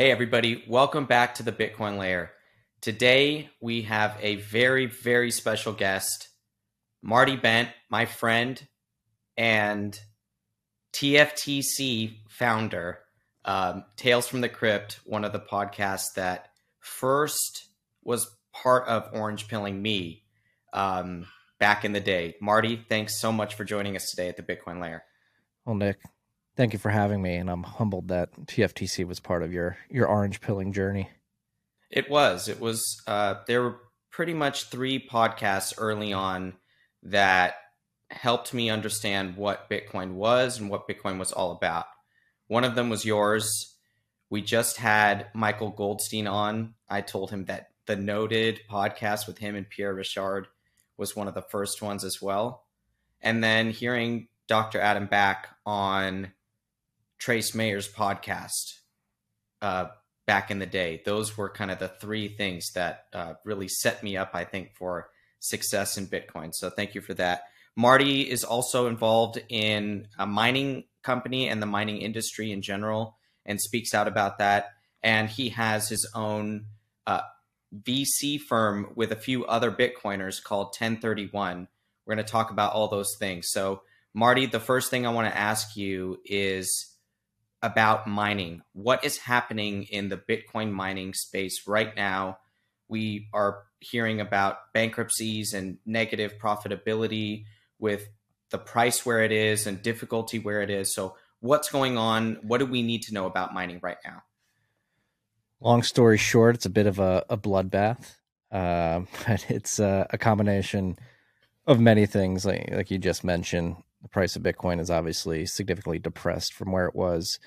Hey, everybody, welcome back to the Bitcoin Layer. Today, we have a very, very special guest, Marty Bent, my friend, and TFTC founder, um, Tales from the Crypt, one of the podcasts that first was part of Orange Pilling Me um, back in the day. Marty, thanks so much for joining us today at the Bitcoin Layer. Well, Nik, thank you for having me, and I'm humbled that TFTC was part of your your orange pilling journey. It was. It was. Uh, there were pretty much three podcasts early on that helped me understand what Bitcoin was and what Bitcoin was all about. One of them was yours. We just had Michael Goldstein on. I told him that the Noded podcast with him and Pierre Rochard was one of the first ones as well. And then hearing Dr. Adam Back on Trace Mayer's podcast uh, back in the day. Those were kind of the three things that uh, really set me up, I think, for success in Bitcoin. So thank you for that. Marty is also involved in a mining company and the mining industry in general and speaks out about that. And he has his own uh, VC firm with a few other Bitcoiners called Ten31. We're going to talk about all those things. So, Marty, the first thing I want to ask you is about mining. What is happening in the Bitcoin mining space right now? We are hearing about bankruptcies and negative profitability with the price where it is and difficulty where it is. So, what's going on? What do we need to know about mining right now? Long story short, it's a bit of a, a bloodbath. Uh, but it's uh, a combination of many things, like, like you just mentioned the price of Bitcoin is obviously significantly depressed from where it was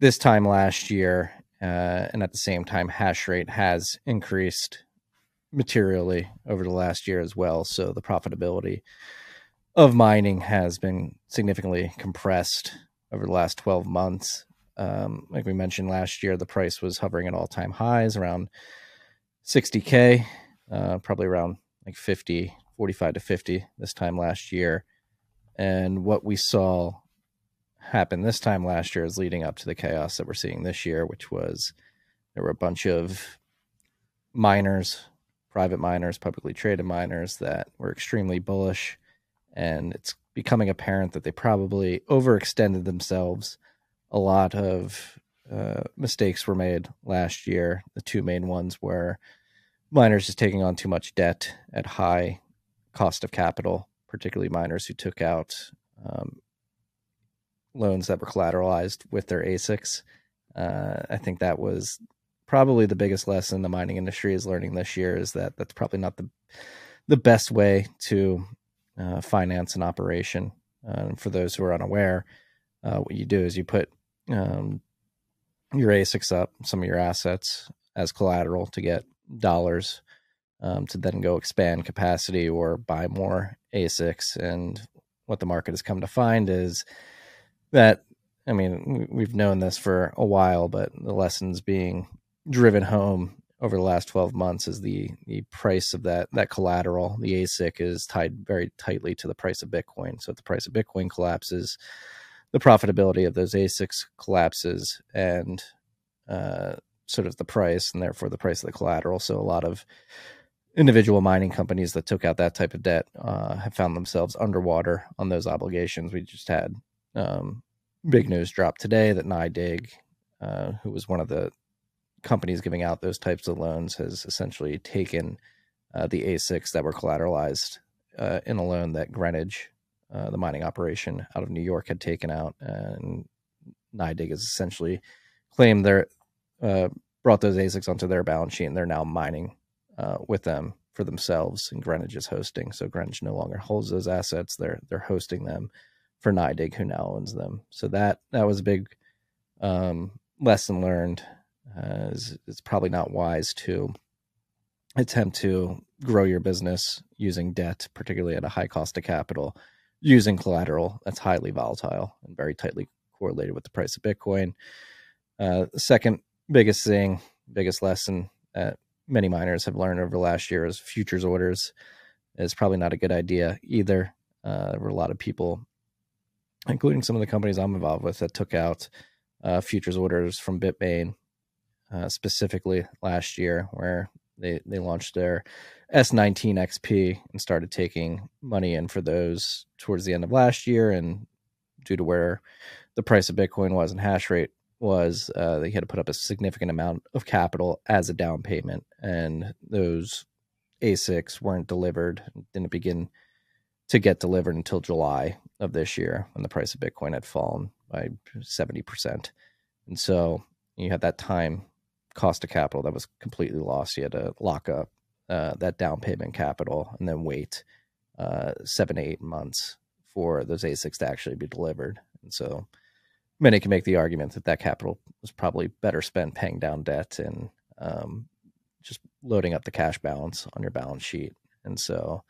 this time last year. Uh, and at the same time, hash rate has increased materially over the last year as well. So the profitability of mining has been significantly compressed over the last 12 months. Um, like we mentioned last year, the price was hovering at all time highs around 60K, uh, probably around like 50, 45 to 50 this time last year. And what we saw happen this time last year is leading up to the chaos that we're seeing this year, which was there were a bunch of miners, private miners, publicly traded miners that were extremely bullish. And it's becoming apparent that they probably overextended themselves. A lot of uh, mistakes were made last year. The two main ones were miners just taking on too much debt at high cost of capital particularly miners who took out um, loans that were collateralized with their ASICs. Uh, I think that was probably the biggest lesson the mining industry is learning this year is that that's probably not the the best way to uh, finance an operation. Uh, for those who are unaware, uh, what you do is you put um, your ASICs up, some of your assets as collateral to get dollars um, to then go expand capacity or buy more ASICs. And what the market has come to find is that, I mean, we've known this for a while, but the lessons being driven home over the last 12 months is the the price of that that collateral. The asic is tied very tightly to the price of bitcoin. So if the price of bitcoin collapses the profitability of those asics collapses and uh, sort of the price and therefore the price of the collateral. So a lot of individual mining companies that took out that type of debt uh, have found themselves underwater on those obligations. We just had um, big news drop today that NYDIG, uh, who was one of the companies giving out those types of loans, has essentially taken uh, the ASICs that were collateralized uh, in a loan that Greenidge, uh, the mining operation out of New York, had taken out, and NYDIG has essentially claimed their uh, brought those ASICs onto their balance sheet, and they're now mining uh, with them for themselves, and Greenidge is hosting. So Greenidge no longer holds those assets; they're they're hosting them for NYDIG, who now owns them. So that that was a big um, lesson learned. Uh, it's, it's probably not wise to attempt to grow your business using debt, particularly at a high cost of capital, using collateral that's highly volatile and very tightly correlated with the price of Bitcoin. Uh, second biggest thing, biggest lesson that many miners have learned over the last year is futures orders is probably not a good idea either. Uh, there were a lot of people, including some of the companies I'm involved with, that took out uh, futures orders from Bitmain uh, specifically last year, where they they launched their S19 XP and started taking money in for those towards the end of last year, and due to where the price of Bitcoin was and hash rate was, uh, they had to put up a significant amount of capital as a down payment, and those ASICs weren't delivered, didn't begin to get delivered until July of this year when the price of Bitcoin had fallen by 70%. And so you had that time cost of capital that was completely lost. You had to lock up uh, that down payment capital and then wait uh, seven to eight months for those ASICs to actually be delivered. And so many can make the argument that that capital was probably better spent paying down debt and um, just loading up the cash balance on your balance sheet. And so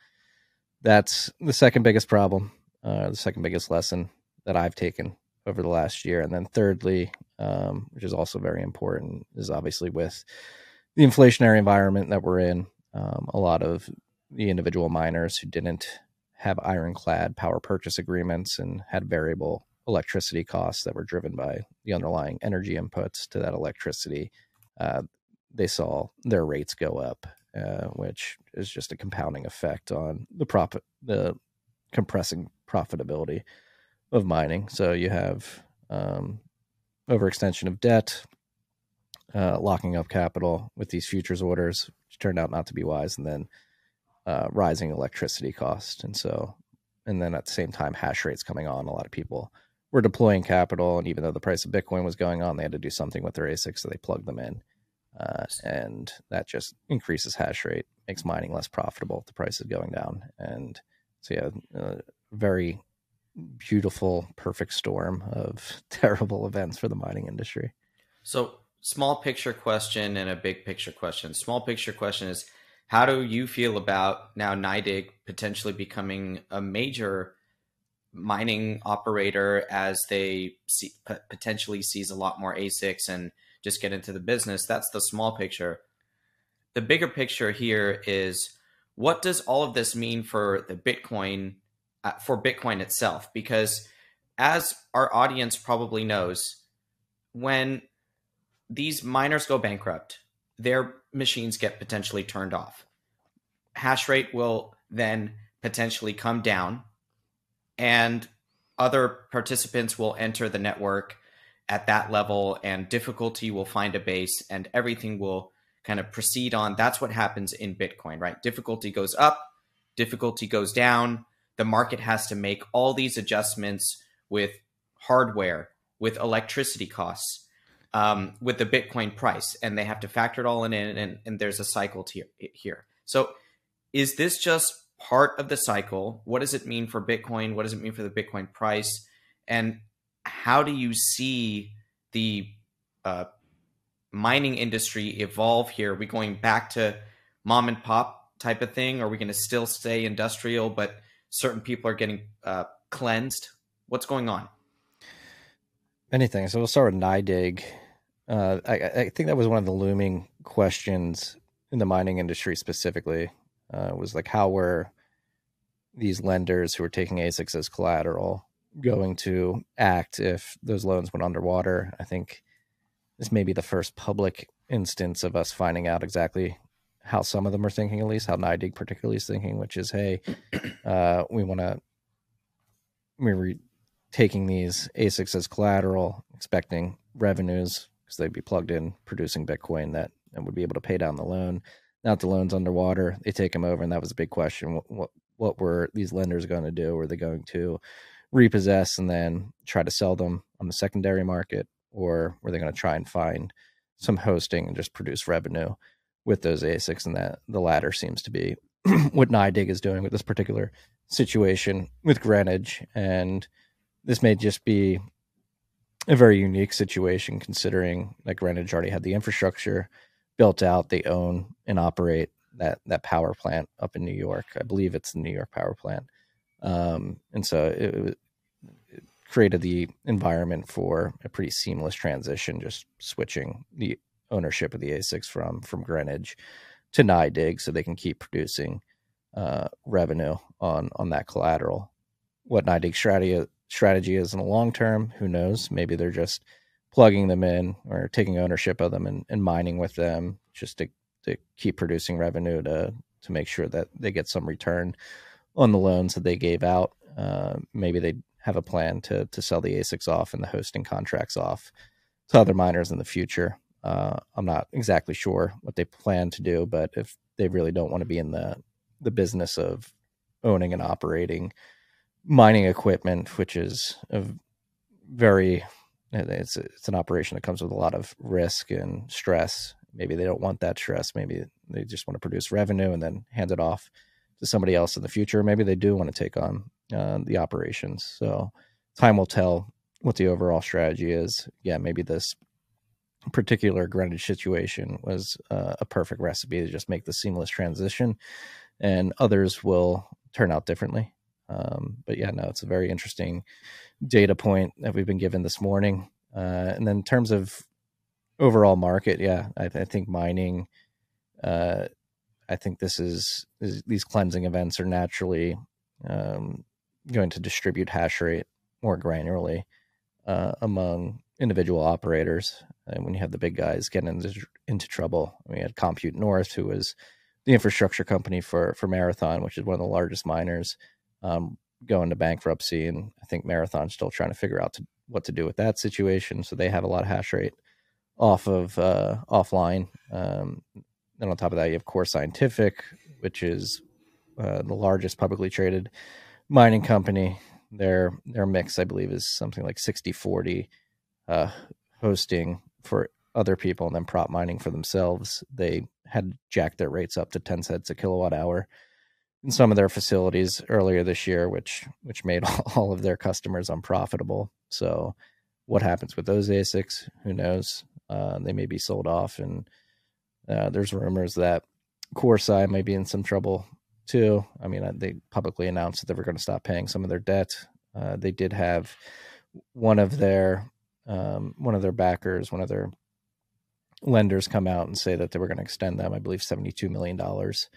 that's the second biggest problem, uh, the second biggest lesson that I've taken over the last year. And then thirdly, um, which is also very important, is obviously with the inflationary environment that we're in. Um, a lot of the individual miners who didn't have ironclad power purchase agreements and had variable electricity costs that were driven by the underlying energy inputs to that electricity, uh, they saw their rates go up, uh, which is just a compounding effect on the profit, the compressing profitability of mining. So you have um, overextension of debt, uh, locking up capital with these futures orders, which turned out not to be wise, and then uh, rising electricity cost. And so, and then at the same time, hash rates coming on. A lot of people were deploying capital, and even though the price of Bitcoin was going on, they had to do something with their ASICs, so they plugged them in. Uh, and that just increases hash rate, makes mining less profitable. The price is going down, and so yeah, uh, very beautiful, perfect storm of terrible events for the mining industry. So, small picture question and a big picture question. Small picture question is how do you feel about now NYDIG potentially becoming a major mining operator as they see, potentially sees a lot more ASICs and just get into the business? That's the small picture. The bigger picture here is what does all of this mean for the Bitcoin uh, for Bitcoin itself because as our audience probably knows, when these miners go bankrupt, their machines get potentially turned off. Hash rate will then potentially come down, and other participants will enter the network at that level, and difficulty will find a base, and everything will kind of proceed on. That's what happens in Bitcoin, right? Difficulty goes up, difficulty goes down, the market has to make all these adjustments with hardware, with electricity costs, um, with the Bitcoin price, and they have to factor it all in, and, and there's a cycle here. So, is this just part of the cycle? What does it mean for Bitcoin? What does it mean for the Bitcoin price? And how do you see the uh, mining industry evolve here? Are we going back to mom and pop type of thing? Are we going to still stay industrial, but certain people are getting uh, cleansed? What's going on? Anything. So we'll start with NYDIG. Uh, I, I, think that was one of the looming questions in the mining industry specifically. Uh, was like how were these lenders who were taking ASICs as collateral going to act if those loans went underwater? I think this may be the first public instance of us finding out exactly how some of them are thinking, at least how NYDIG particularly is thinking, which is, hey, uh, we want to we're taking these ASICs as collateral, expecting revenues because they'd be plugged in producing Bitcoin that and would be able to pay down the loan. Now that the loan's underwater, they take them over, and that was a big question. What what, what were these lenders going to do? Were they going to repossess and then try to sell them on the secondary market, or were they going to try and find some hosting and just produce revenue? with those ASICs, and that the latter seems to be what NYDIG is doing with this particular situation with Greenidge. And this may just be a very unique situation considering that Greenidge already had the infrastructure built out. They own and operate that that power plant up in New York. I believe it's the New York power plant. Um, and so it, it, created the environment for a pretty seamless transition, just switching the ownership of the ASICs from from Greenidge to NYDIG so they can keep producing uh, revenue on on that collateral. What NYDIG strategy strategy is in the long term, who knows? Maybe they're just plugging them in or taking ownership of them and, and mining with them just to, to keep producing revenue to to make sure that they get some return on the loans that they gave out. Uh, maybe they have a plan to to sell the ASICs off and the hosting contracts off to other miners in the future. Uh, I'm not exactly sure what they plan to do, but if they really don't want to be in the the business of owning and operating mining equipment, which is a very it's it's an operation that comes with a lot of risk and stress. Maybe they don't want that stress. Maybe they just want to produce revenue and then hand it off to somebody else in the future. Maybe they do want to take on uh, the operations. So time will tell what the overall strategy is. Yeah, maybe this particular Greenidge situation was uh, a perfect recipe to just make the seamless transition, and others will turn out differently. Um, but yeah, no, it's a very interesting data point that we've been given this morning. Uh, and then in terms of overall market, yeah, I, I think mining. Uh, I think this is, is, these cleansing events are naturally um, going to distribute hash rate more granularly uh, among individual operators. And when you have the big guys getting into, into trouble, we had Compute North, who was the infrastructure company for for Marathon, which is one of the largest miners, um, into bankruptcy, and I think Marathon's still trying to figure out to, what to do with that situation. So they have a lot of hash rate off of uh, offline. Um, on top of that, you have Core Scientific, which is uh, the largest publicly traded mining company. Their their mix, I believe, is something like 60 40 uh, hosting for other people and then prop mining for themselves. They had jacked their rates up to 10 cents a kilowatt hour in some of their facilities earlier this year, which which made all of their customers unprofitable. So, what happens with those ASICs? Who knows? Uh, they may be sold off, and uh, there's rumors that CoreSci may be in some trouble too. I mean, uh, they publicly announced that they were going to stop paying some of their debt. Uh, they did have one of their um, one of their backers, one of their lenders, come out and say that they were going to extend them. I believe seventy two million dollars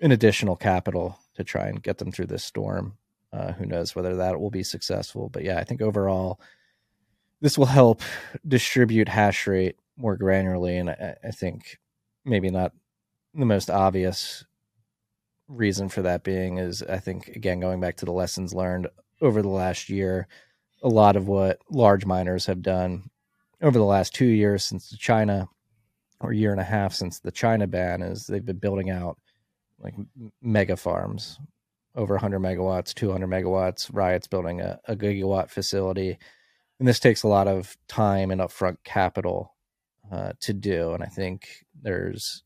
in additional capital to try and get them through this storm. Uh, who knows whether that will be successful? But yeah, I think overall this will help distribute hash rate more granularly, and I, I think maybe not the most obvious reason for that being is I think again going back to the lessons learned over the last year, a lot of what large miners have done over the last two years since the China or year and a half since the China ban is they've been building out like mega farms over 100 megawatts 200 megawatts riot's building a, a gigawatt facility. And this takes a lot of time and upfront capital uh, to do. And i think there's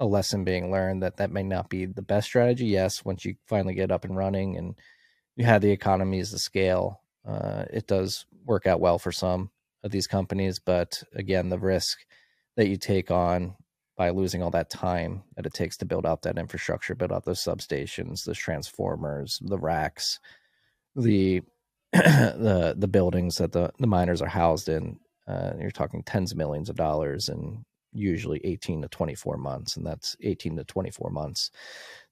a lesson being learned that that may not be the best strategy. Yes once you finally get up and running and you have the economies of scale uh, it does work out well for some of these companies. But again the risk that you take on by losing all that time that it takes to build out that infrastructure, build out those substations, those transformers, the racks, the the the buildings that the, the miners are housed in. Uh, you're talking tens of millions of dollars and usually 18 to 24 months. And that's 18 to 24 months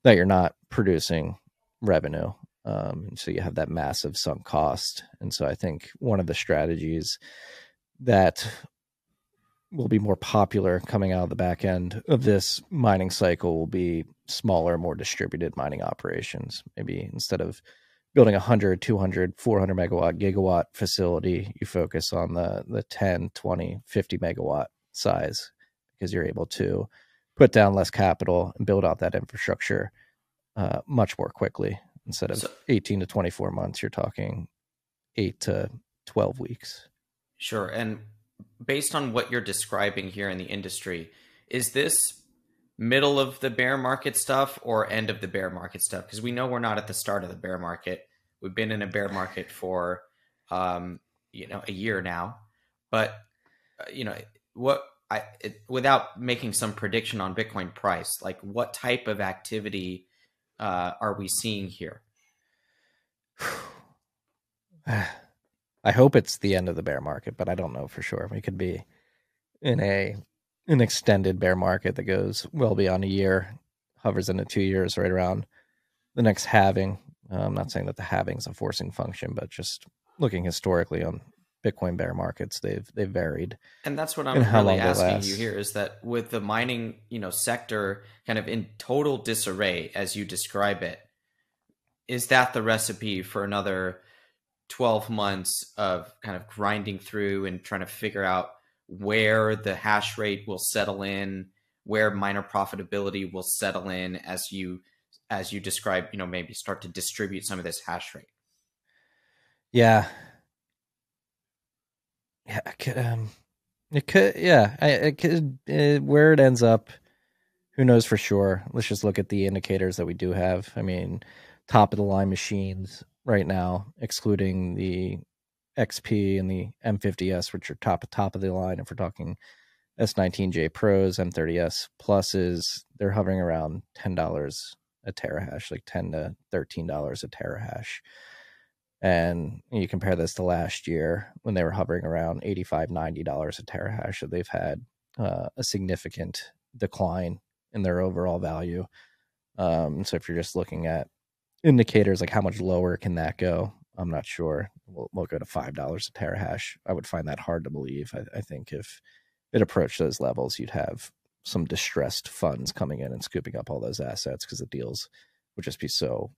that you're not producing revenue. Um, so you have that massive sunk cost. And so I think one of the strategies that will be more popular coming out of the back end of this mining cycle will be smaller, more distributed mining operations. Maybe instead of building a 100, 200, 400 megawatt, gigawatt facility, you focus on the, the 10, 20, 50 megawatt size because you're able to put down less capital and build out that infrastructure uh, much more quickly. Instead of so, 18 to 24 months, you're talking eight to 12 weeks. Sure. And based on what you're describing here in the industry, is this middle of the bear market stuff or end of the bear market stuff? Because we know we're not at the start of the bear market. We've been in a bear market for, um, you know, a year now. But uh, you know what? I it, without making some prediction on Bitcoin price, like what type of activity uh, are we seeing here? I hope it's the end of the bear market, but I don't know for sure. We could be in a an extended bear market that goes well beyond a year, hovers into two years, right around the next halving. Uh, I'm not saying that the halving is a forcing function, but just looking historically on Bitcoin bear markets. They've they've varied. And that's what I'm really asking you here is that with the mining, you know, sector kind of in total disarray as you describe it, is that the recipe for another 12 months of kind of grinding through and trying to figure out where the hash rate will settle in, where miner profitability will settle in as you as you describe, you know, maybe start to distribute some of this hash rate. Yeah. Yeah, it could, um, it could, yeah, I, it could, it, where it ends up, who knows for sure. Let's just look at the indicators that we do have. I mean, top of the line machines right now, excluding the XP and the M50S, which are top top of the line. If we're talking S19J Pros, M30S Pluses, they're hovering around ten dollars a terahash, like ten to thirteen dollars a terahash. And you compare this to last year when they were hovering around 85 $90 a terahash. So they've had uh, a significant decline in their overall value. Um, so if you're just looking at indicators like how much lower can that go? I'm not sure. We'll, we'll go to five dollars a terahash. I would find that hard to believe. I, I, think if it approached those levels, you'd have some distressed funds coming in and scooping up all those assets because the deals would just be so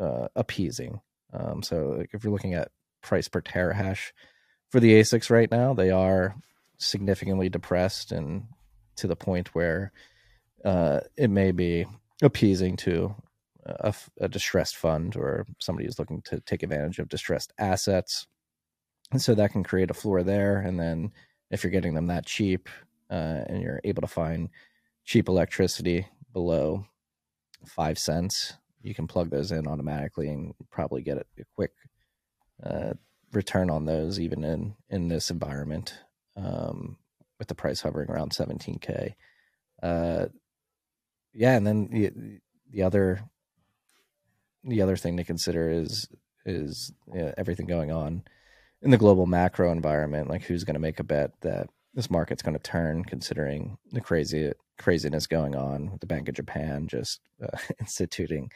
uh, appeasing. Um, so like if you're looking at price per terahash for the ASICs right now, they are significantly depressed and to the point where uh, it may be appeasing to a, a distressed fund or somebody who's looking to take advantage of distressed assets. And so that can create a floor there. And then if you're getting them that cheap uh, and you're able to find cheap electricity below five cents, you can plug those in automatically and probably get a quick uh, return on those, even in in this environment, um, with the price hovering around 17k. Uh, yeah, and then the the other the other thing to consider is is you know, everything going on in the global macro environment. Like who's going to make a bet that this market's going to turn, considering the crazy craziness going on with the Bank of Japan just uh, instituting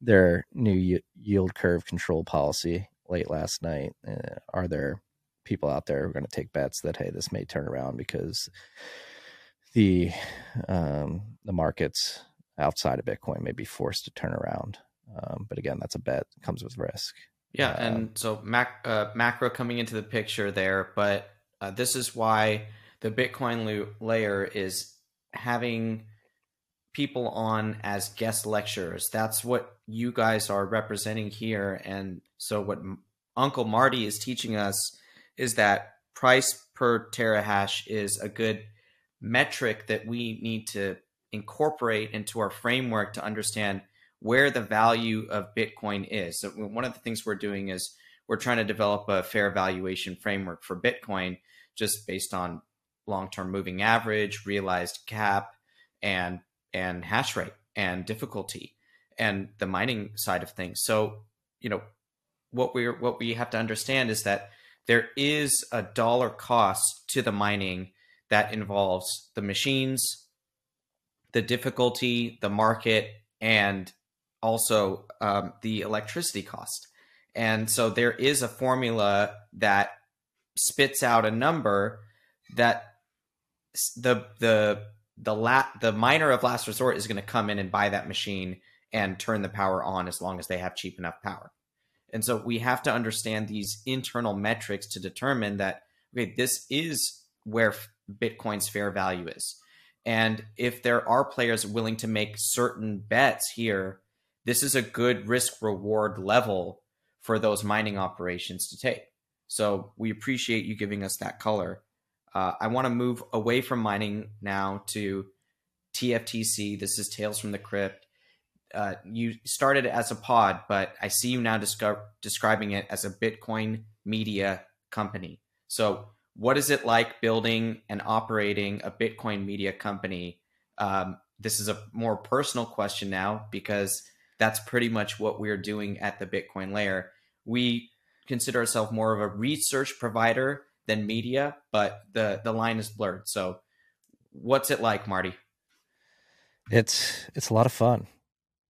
their new yield curve control policy late last night. Uh, are there people out there who are going to take bets that hey, this may turn around because the um, the markets outside of Bitcoin may be forced to turn around? Um, but again, that's a bet it comes with risk. Yeah, uh, and so mac, uh, macro coming into the picture there, but uh, this is why the Bitcoin layer is having people on as guest lecturers. That's what you guys are representing here, and so what Uncle Marty is teaching us is that price per terahash is a good metric that we need to incorporate into our framework to understand where the value of Bitcoin is. So one of the things we're doing is we're trying to develop a fair valuation framework for Bitcoin just based on long-term moving average, realized cap, and and hash rate and difficulty and the mining side of things. So, you know, what we what we have to understand is that there is a dollar cost to the mining that involves the machines, the difficulty, the market, and also um, the electricity cost. And so there is a formula that spits out a number that the the the la- the miner of last resort is going to come in and buy that machine and turn the power on as long as they have cheap enough power. And so we have to understand these internal metrics to determine that okay, this is where Bitcoin's fair value is. And if there are players willing to make certain bets here this is a good risk reward level for those mining operations to take. So we appreciate you giving us that color. Uh, I want to move away from mining now to TFTC. This is Tales from the Crypt. Uh, you started as a pod, but I see you now descri- describing it as a Bitcoin media company. So, what is it like building and operating a Bitcoin media company? Um, this is a more personal question now because that's pretty much what we're doing at the Bitcoin layer. We consider ourselves more of a research provider than media, but the the line is blurred. So, what's it like, Marty? It's it's a lot of fun.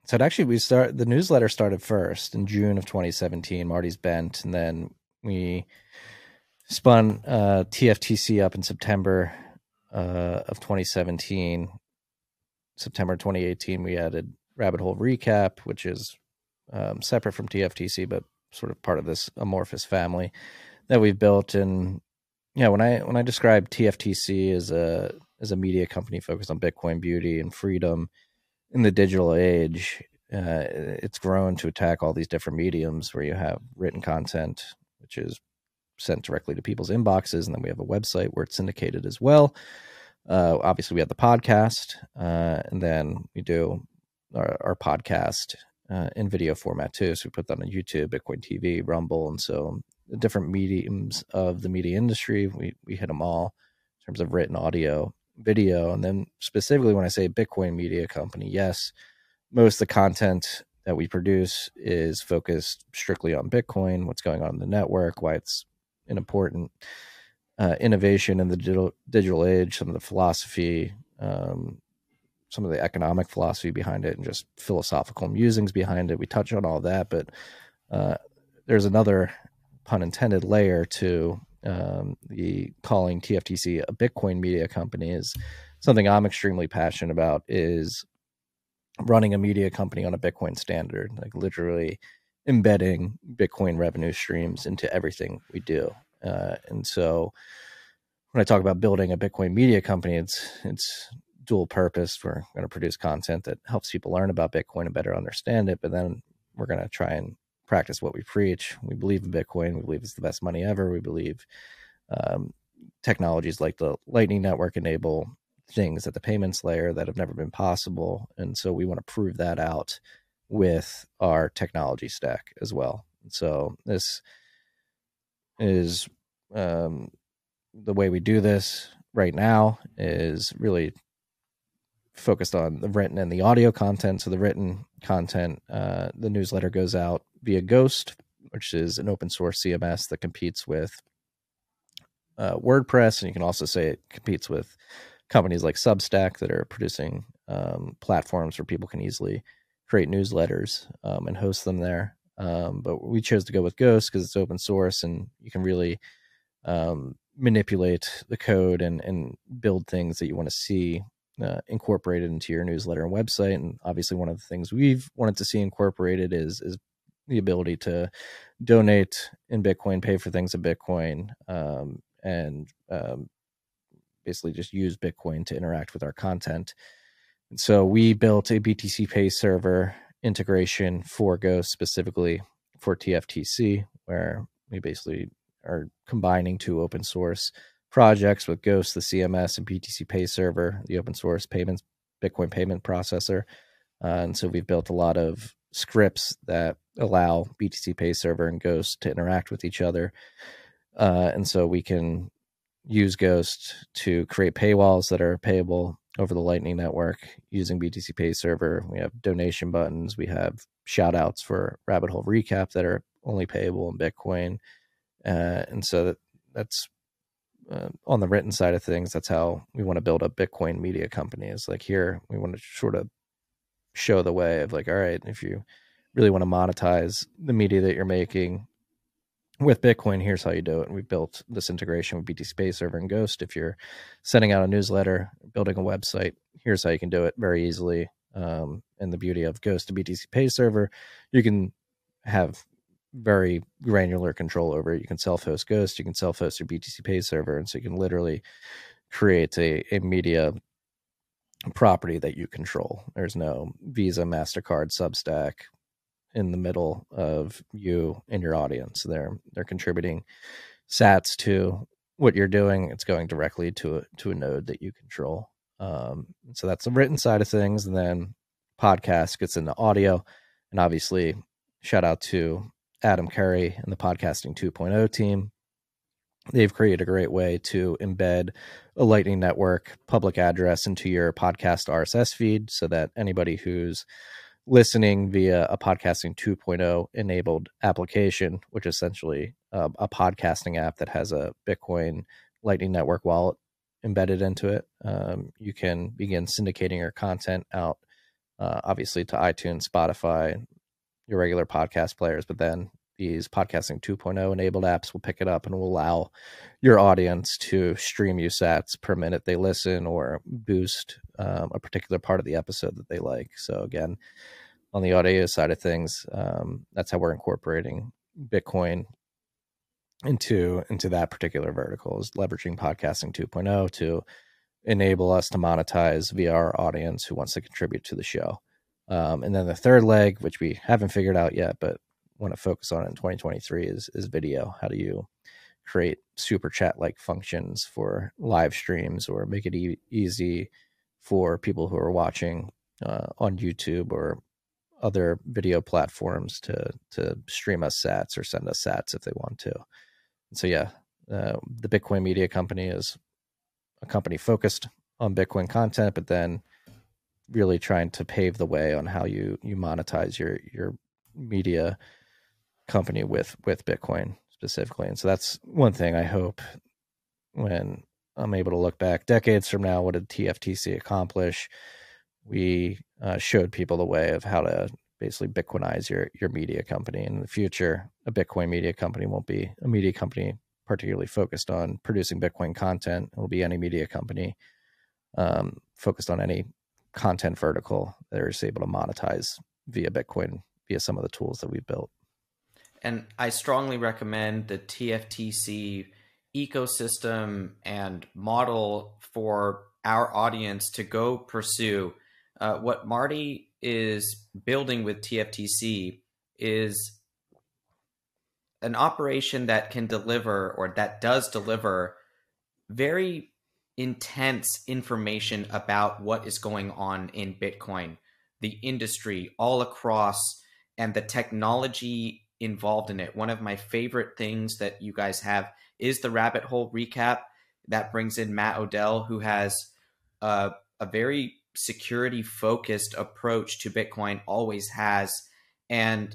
So actually we start the newsletter started first in June of 2017. Marty's bent, and then we spun uh, TFTC up in September uh, of 2017. September 2018, we added Rabbit Hole Recap, which is um, separate from TFTC, but sort of part of this amorphous family that we've built. And yeah, when I when I describe TFTC as a as a media company focused on Bitcoin beauty and freedom in the digital age, uh, it's grown to attack all these different mediums where you have written content, which is sent directly to people's inboxes, and then we have a website where it's syndicated as well. Uh, obviously, we have the podcast, uh, and then we do our, our podcast uh, in video format too. So we put that on YouTube, Bitcoin TV, Rumble, and so the different mediums of the media industry. We we hit them all in terms of written audio, video, and then specifically when I say Bitcoin media company, yes, most of the content that we produce is focused strictly on Bitcoin, what's going on in the network, why it's an important uh, innovation in the digital, digital age, some of the philosophy, um, some of the economic philosophy behind it, and just philosophical musings behind it. We touch on all that, but uh, there's another pun intended layer to um, the calling TFTC a Bitcoin media company is something I'm extremely passionate about. Is running a media company on a Bitcoin standard, like literally embedding Bitcoin revenue streams into everything we do. Uh, and so when I talk about building a Bitcoin media company, it's it's dual purpose. We're going to produce content that helps people learn about Bitcoin and better understand it, but then we're going to try and practice what we preach. We believe in Bitcoin. We believe it's the best money ever. We believe um, technologies like the Lightning Network enable things at the payments layer that have never been possible. And so we want to prove that out with our technology stack as well. So this is um, the way we do this right now is really focused on the written and the audio content. So the written content, uh, the newsletter goes out via Ghost, which is an open source CMS that competes with uh, WordPress, and you can also say it competes with companies like Substack that are producing um, platforms where people can easily create newsletters um, and host them there. Um, but we chose to go with Ghost because it's open source and you can really um, manipulate the code and, and build things that you want to see uh, incorporated into your newsletter and website. And obviously, one of the things we've wanted to see incorporated is is the ability to donate in Bitcoin, pay for things in Bitcoin, um, and um, basically just use Bitcoin to interact with our content. And so we built a BTC Pay server integration for Ghost specifically for TFTC, where we basically are combining two open source projects with Ghost, the CMS, and BTC Pay server, the open source payments Bitcoin payment processor. Uh, and so we've built a lot of scripts that allow BTC Pay server and Ghost to interact with each other. Uh, and so we can use Ghost to create paywalls that are payable over the Lightning Network using BTC Pay server. We have donation buttons. We have shout outs for Rabbit Hole Recap that are only payable in Bitcoin. Uh, and so that, that's uh, on the written side of things. That's how we want to build a Bitcoin media company. Is like here, we want to sort of show the way of like, all right, if you really want to monetize the media that you're making, with Bitcoin, here's how you do it. We built this integration with BTC Pay Server and Ghost. If you're sending out a newsletter, building a website, here's how you can do it very easily. Um, and the beauty of Ghost to BTC Pay Server, you can have very granular control over it. You can self-host Ghost, you can self-host your BTC Pay Server, and so you can literally create a, a media property that you control. There's no Visa, Mastercard, Substack, in the middle of you and your audience. They're they're contributing sats to what you're doing. It's going directly to a, to a node that you control. Um, so that's the written side of things, and then podcast gets into audio, and obviously shout out to Adam Curry and the podcasting 2.0 team. They've created a great way to embed a Lightning Network public address into your podcast RSS feed so that anybody who's listening via a podcasting 2.0 enabled application, which is essentially uh, a podcasting app that has a Bitcoin Lightning Network wallet embedded into it. Um, you can begin syndicating your content out, uh, obviously, to iTunes, Spotify, your regular podcast players, but then these podcasting 2.0 enabled apps will pick it up and will allow your audience to stream you sats per minute they listen or boost um, a particular part of the episode that they like. So again, on the audio side of things, um, that's how we're incorporating Bitcoin into into that particular vertical is leveraging podcasting 2.0 to enable us to monetize via our audience who wants to contribute to the show. Um, and then the third leg, which we haven't figured out yet, but want to focus on in 2023 is is video. How do you create super chat like functions for live streams or make it e- easy for people who are watching uh, on YouTube or other video platforms to to stream us sats or send us sats if they want to. And so yeah, uh, the Bitcoin Media Company is a company focused on Bitcoin content, but then really trying to pave the way on how you you monetize your your media company with with Bitcoin specifically. And so that's one thing I hope when I'm able to look back decades from now, what did TFTC accomplish? We uh, showed people the way of how to basically Bitcoinize your your media company. And in the future, a Bitcoin media company won't be a media company particularly focused on producing Bitcoin content. It will be any media company um, focused on any content vertical that is able to monetize via Bitcoin via some of the tools that we've built. And I strongly recommend the TFTC ecosystem and model for our audience to go pursue. Uh, what Marty is building with TFTC is an operation that can deliver or that does deliver very intense information about what is going on in Bitcoin, the industry all across, and the technology involved in it. One of my favorite things that you guys have is the rabbit hole recap that brings in Matt Odell, who has a, a very security focused approach to Bitcoin, always has. And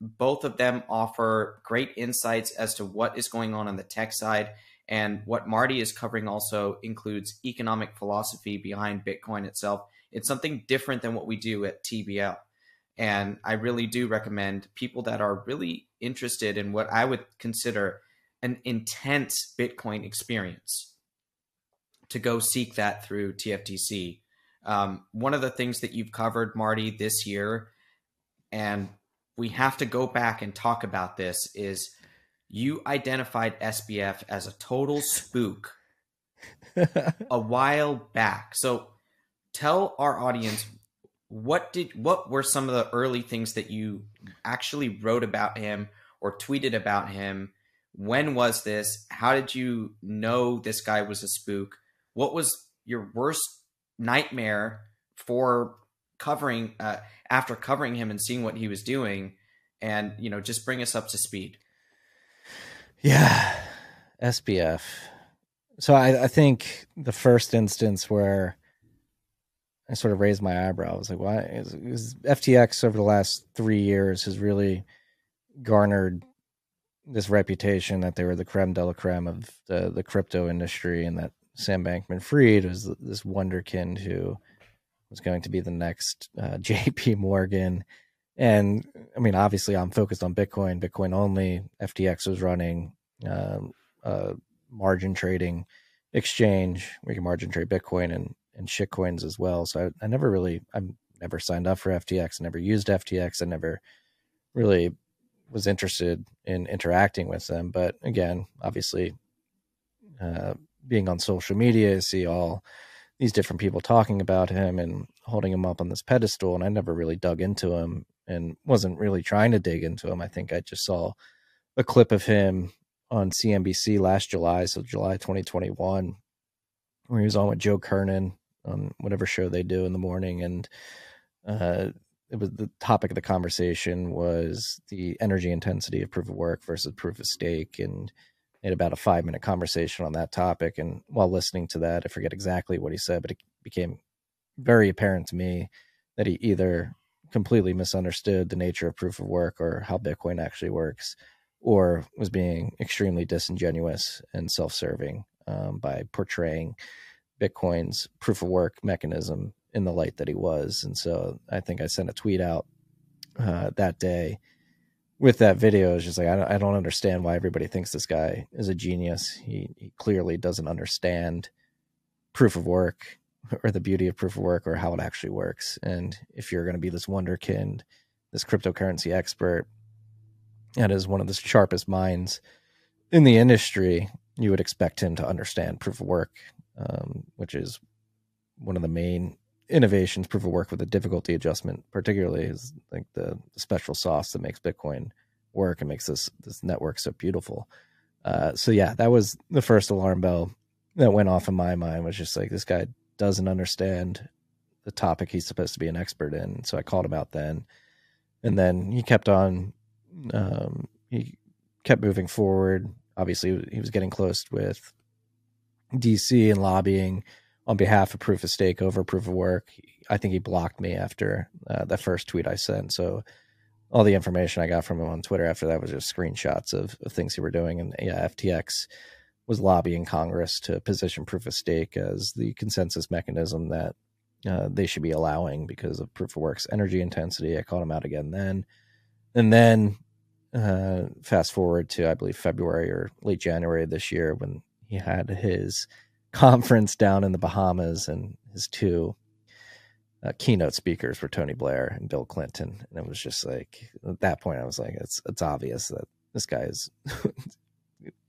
both of them offer great insights as to what is going on on the tech side. And what Marty is covering also includes economic philosophy behind Bitcoin itself. It's something different than what we do at TBL. And I really do recommend people that are really interested in what I would consider an intense Bitcoin experience to go seek that through TFTC. Um, one of the things that you've covered, Marty, this year, and we have to go back and talk about this, is you identified SBF as a total spook a while back. So tell our audience what did what were some of the early things that you actually wrote about him or tweeted about him? When was this? How did you know this guy was a spook? What was your worst nightmare for covering uh, after covering him and seeing what he was doing? And you know just bring us up to speed yeah sbf so I, I think the first instance where I sort of raised my eyebrow. I was like, why is, is FTX over the last three years has really garnered this reputation that they were the creme de la creme of the, the crypto industry and that Sam Bankman Fried was this wonderkind who was going to be the next uh, JP Morgan. And I mean, obviously, I'm focused on Bitcoin, Bitcoin only. FTX was running um, a margin trading exchange where you can margin trade Bitcoin and and shitcoins as well. So I, I never really, I'm never signed up for FTX. I never used FTX. I never really was interested in interacting with them. But again, obviously, uh, being on social media, see all these different people talking about him and holding him up on this pedestal. And I never really dug into him and wasn't really trying to dig into him. I think I just saw a clip of him on CNBC last July, so July 2021, where he was on with Joe Kernen on whatever show they do in the morning, and uh, it was the topic of the conversation was the energy intensity of proof of work versus proof of stake, and had about a five minute conversation on that topic. And while listening to that, I forget exactly what he said, but it became very apparent to me that he either completely misunderstood the nature of proof of work or how Bitcoin actually works, or was being extremely disingenuous and self serving um, by portraying Bitcoin's proof of work mechanism in the light that he was. And so I think I sent a tweet out uh, that day with that video is just like I don't, I don't understand why everybody thinks this guy is a genius. He, he clearly doesn't understand proof of work or the beauty of proof of work or how it actually works. And if you're going to be this wonderkind, this cryptocurrency expert, and is one of the sharpest minds in the industry, you would expect him to understand proof of work, um, which is one of the main innovations. Proof of work with the difficulty adjustment, particularly, is like the, special sauce that makes Bitcoin work and makes this this network so beautiful. Uh, so yeah, that was the first alarm bell that went off in my mind. Was just like this guy doesn't understand the topic he's supposed to be an expert in. So I called him out then, and then he kept on. Um, he kept moving forward. Obviously, he was getting close with DC and lobbying on behalf of Proof of Stake over Proof of Work. I think he blocked me after uh, the first tweet I sent. So all the information I got from him on Twitter after that was just screenshots of, of things he were doing. And yeah, FTX was lobbying Congress to position proof of stake as the consensus mechanism that uh, they should be allowing because of proof of work's energy intensity. I called him out again then. And then uh, fast forward to, I believe, February or late January this year when he had his conference down in the Bahamas and his two uh, keynote speakers were Tony Blair and Bill Clinton. And it was just like, at that point, I was like, it's, it's obvious that this guy is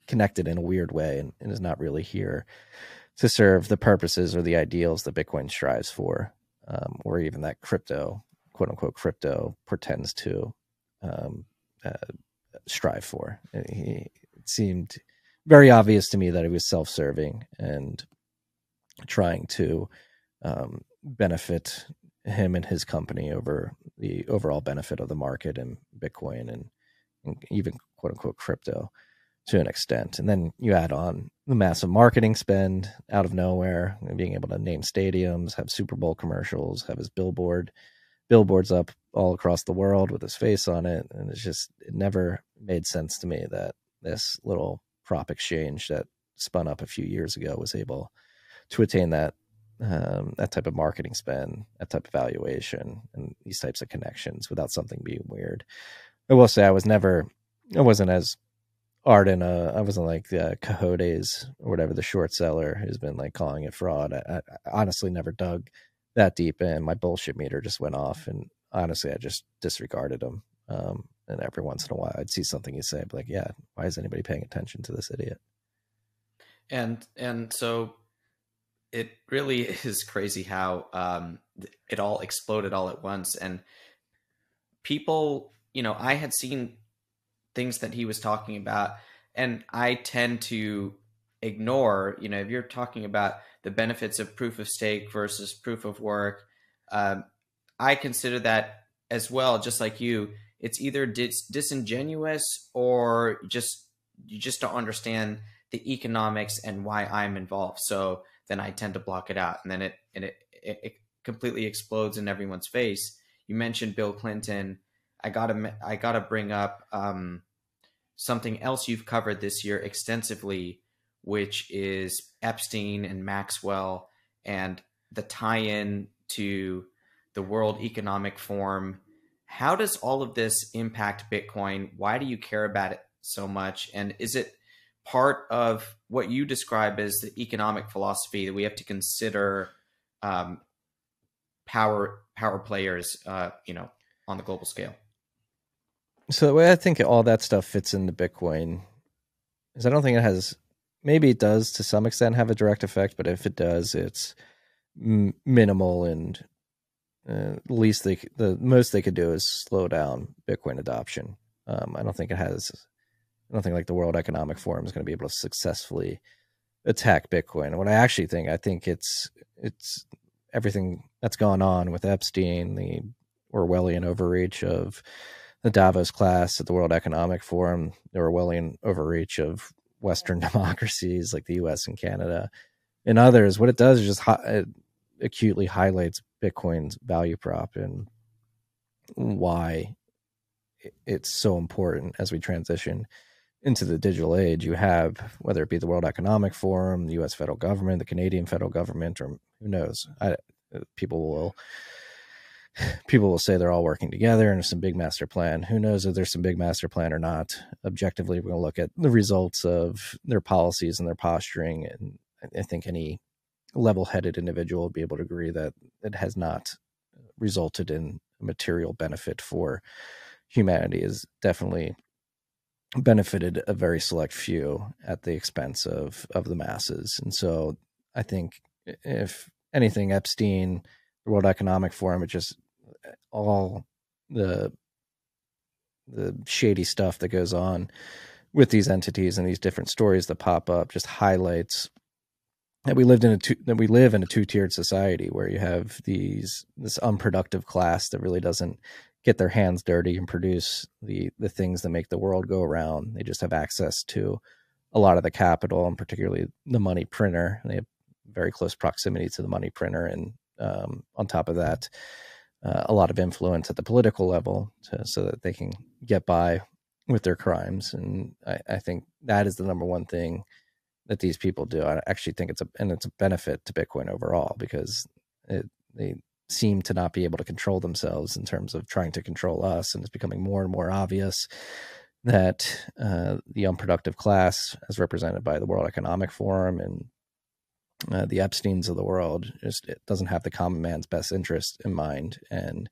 connected in a weird way and, and is not really here to serve the purposes or the ideals that Bitcoin strives for, um, or even that crypto, quote unquote, crypto pretends to um, uh, strive for. He, it seemed very obvious to me that he was self serving and trying to um, benefit him and his company over the overall benefit of the market and Bitcoin and, and even quote unquote crypto to an extent. And then you add on the massive marketing spend out of nowhere, being able to name stadiums, have Super Bowl commercials, have his billboard, billboards up all across the world with his face on it. And it's just, it never made sense to me that this little prop exchange that spun up a few years ago was able to attain that um, that type of marketing spend, that type of valuation, and these types of connections without something being weird. I will say I was never, I wasn't as Arden, uh, I wasn't like the uh, Coyotes or whatever the short seller who's been like calling it fraud. I, I, honestly never dug that deep in. My bullshit meter just went off, and honestly, I just disregarded him. Um, and every once in a while, I'd see something he'd say, like, "Yeah, why is anybody paying attention to this idiot?" And and so it really is crazy how um, it all exploded all at once, and people, you know, I had seen things that he was talking about and i tend to ignore you know if you're talking about the benefits of proof of stake versus proof of work um, i consider that as well just like you. It's either dis- disingenuous or just you just don't understand the economics and why i'm involved. So then i tend to block it out and then it and it, it, it completely explodes in everyone's face. You mentioned bill clinton. I gotta i gotta bring up um, something else you've covered this year extensively, which is Epstein and Maxwell and the tie in to the World Economic Forum. How does all of this impact Bitcoin? Why do you care about it so much? And is it part of what you describe as the economic philosophy that we have to consider um, power power players, uh, you know, on the global scale? So the way I think all that stuff fits into Bitcoin is I don't think it has. Maybe it does to some extent have a direct effect, but if it does, it's m- minimal and uh, least they the most they could do is slow down Bitcoin adoption. Um, I don't think it has. I don't think like the World Economic Forum is going to be able to successfully attack Bitcoin. What I actually think, I think it's it's everything that's gone on with Epstein, the Orwellian overreach of the Davos class at the World Economic Forum, the Orwellian overreach of Western democracies like the U.S. and Canada, and others. What it does is just hi- it acutely highlights Bitcoin's value prop and why it's so important as we transition into the digital age. You have whether it be the World Economic Forum, the U.S. federal government, the Canadian federal government, or who knows. I, people will people will say they're all working together and there's some big master plan. Who knows if there's some big master plan or not? Objectively, we're going to look at the results of their policies and their posturing. And I think any level headed individual will be able to agree that it has not resulted in material benefit for humanity, is definitely benefited a very select few at the expense of of the masses. And so I think if anything, Epstein, the World Economic Forum, it just all the the shady stuff that goes on with these entities and these different stories that pop up just highlights that we lived in a two, that we live in a two-tiered society where you have these this unproductive class that really doesn't get their hands dirty and produce the the things that make the world go around. They just have access to a lot of the capital and particularly the money printer. And they have very close proximity to the money printer, and um, on top of that, uh, a lot of influence at the political level to, so that they can get by with their crimes. And I, I, think that is the number one thing that these people do. I actually think it's a and it's a benefit to Bitcoin overall because it, they seem to not be able to control themselves in terms of trying to control us, and it's becoming more and more obvious that uh, the unproductive class, as represented by the World Economic Forum and uh, the Epstein's of the world just it doesn't have the common man's best interest in mind, and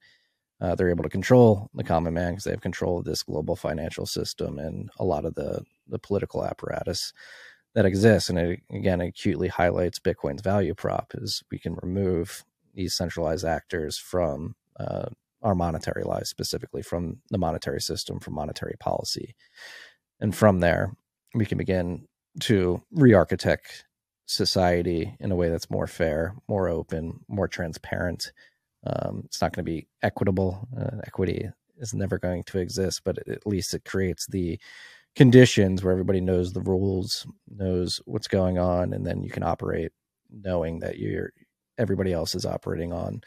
uh, they're able to control the common man because they have control of this global financial system and a lot of the the political apparatus that exists. And it again acutely highlights Bitcoin's value prop is we can remove these centralized actors from uh, our monetary lives, specifically from the monetary system, from monetary policy, and from there we can begin to re-architect society in a way that's more fair, more open, more transparent. Um, it's not going to be equitable. Uh, equity is never going to exist, but at least it creates the conditions where everybody knows the rules, knows what's going on, and then you can operate knowing that you're everybody else is operating on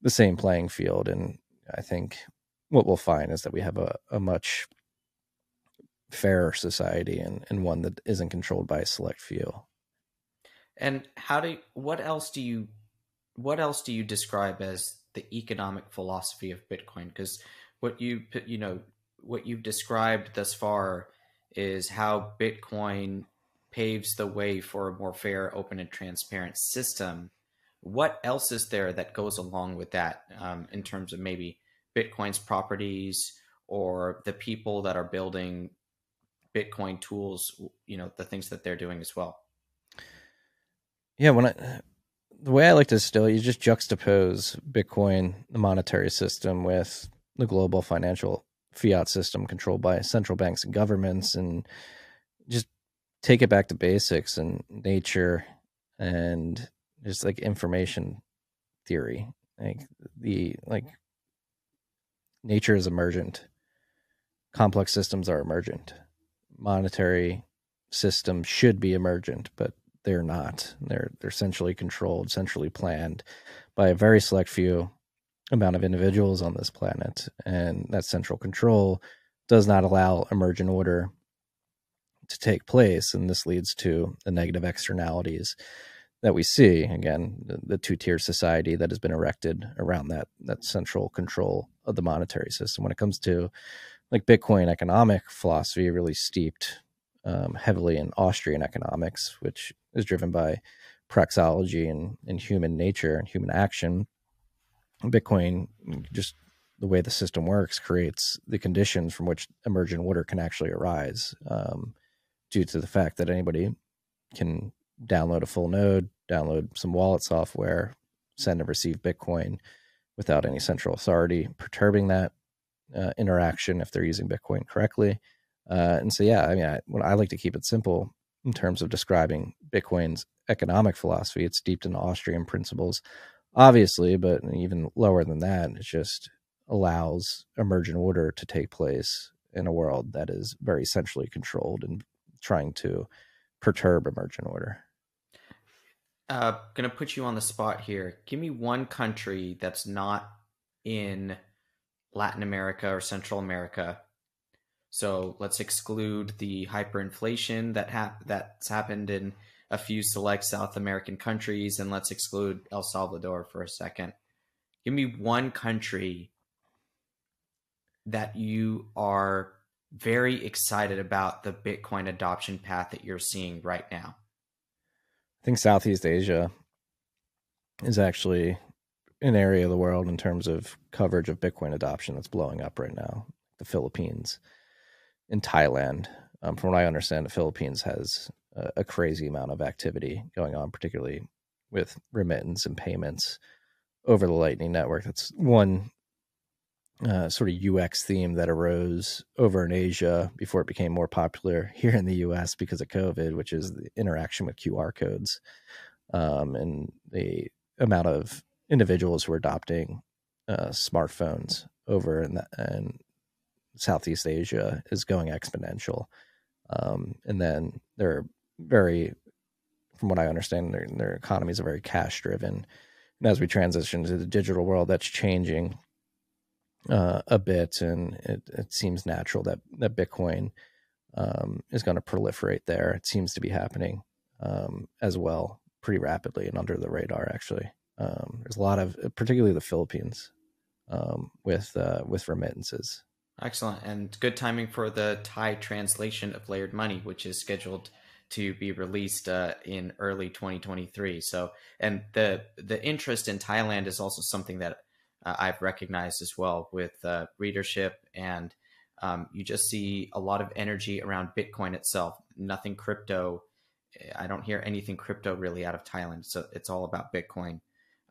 the same playing field. And I think what we'll find is that we have a, a much fairer society and, and one that isn't controlled by a select few. And how do what else do you what else do you describe as the economic philosophy of Bitcoin? Because what you you know what you've described thus far is how Bitcoin paves the way for a more fair, open, and transparent system. What else is there that goes along with that um, in terms of maybe Bitcoin's properties or the people that are building Bitcoin tools? You know, the things that they're doing as well yeah, when I the way I like to still you just juxtapose Bitcoin, the monetary system, with the global financial fiat system controlled by central banks and governments, and just take it back to basics and nature and just like information theory. Like the like nature is emergent. Complex systems are emergent. Monetary systems should be emergent, but they're not. They're they're centrally controlled, centrally planned by a very select few amount of individuals on this planet, and that central control does not allow emergent order to take place, and this leads to the negative externalities that we see. Again, the, the two-tier society that has been erected around that that central control of the monetary system. When it comes to like Bitcoin economic philosophy, really steeped um, heavily in Austrian economics, which is driven by praxeology and, and human nature and human action. Bitcoin, just the way the system works, creates the conditions from which emergent order can actually arise um, due to the fact that anybody can download a full node, download some wallet software, send and receive Bitcoin without any central authority perturbing that uh, interaction if they're using Bitcoin correctly. Uh, and so, yeah, I mean, I, when I like to keep it simple in terms of describing Bitcoin's economic philosophy, it's steeped in Austrian principles, obviously, but even lower than that, it just allows emergent order to take place in a world that is very centrally controlled and trying to perturb emergent order. Uh, gonna put you on the spot here. Give me one country that's not in Latin America or Central America so let's exclude the hyperinflation that that's happened in a few select South American countries, and let's exclude El Salvador for a second. Give me one country that you are very excited about the Bitcoin adoption path that you're seeing right now. I think Southeast Asia is actually an area of the world in terms of coverage of Bitcoin adoption that's blowing up right now. The Philippines, in Thailand. Um, from what I understand, the Philippines has a, a, crazy amount of activity going on, particularly with remittance and payments over the Lightning Network. That's one uh, sort of UX theme that arose over in Asia before it became more popular here in the US because of COVID, which is the interaction with QR codes um, and the amount of individuals who are adopting uh, smartphones over in, the, in, Southeast Asia is going exponential. Um, and then they're very, from what I understand, their, their economies are very cash driven. And as we transition to the digital world, that's changing uh, a bit, and it, it, seems natural that that Bitcoin um, is going to proliferate there. It seems to be happening um, as well, pretty rapidly and under the radar. Actually, um, there's a lot of, particularly the Philippines, um, with uh, with remittances. Excellent, and good timing for the Thai translation of Layered Money, which is scheduled to be released uh, in early 2023. So, and the the interest in Thailand is also something that uh, I've recognized as well with uh, readership, and um, you just see a lot of energy around Bitcoin itself. Nothing crypto. I don't hear anything crypto really out of Thailand. So it's all about Bitcoin.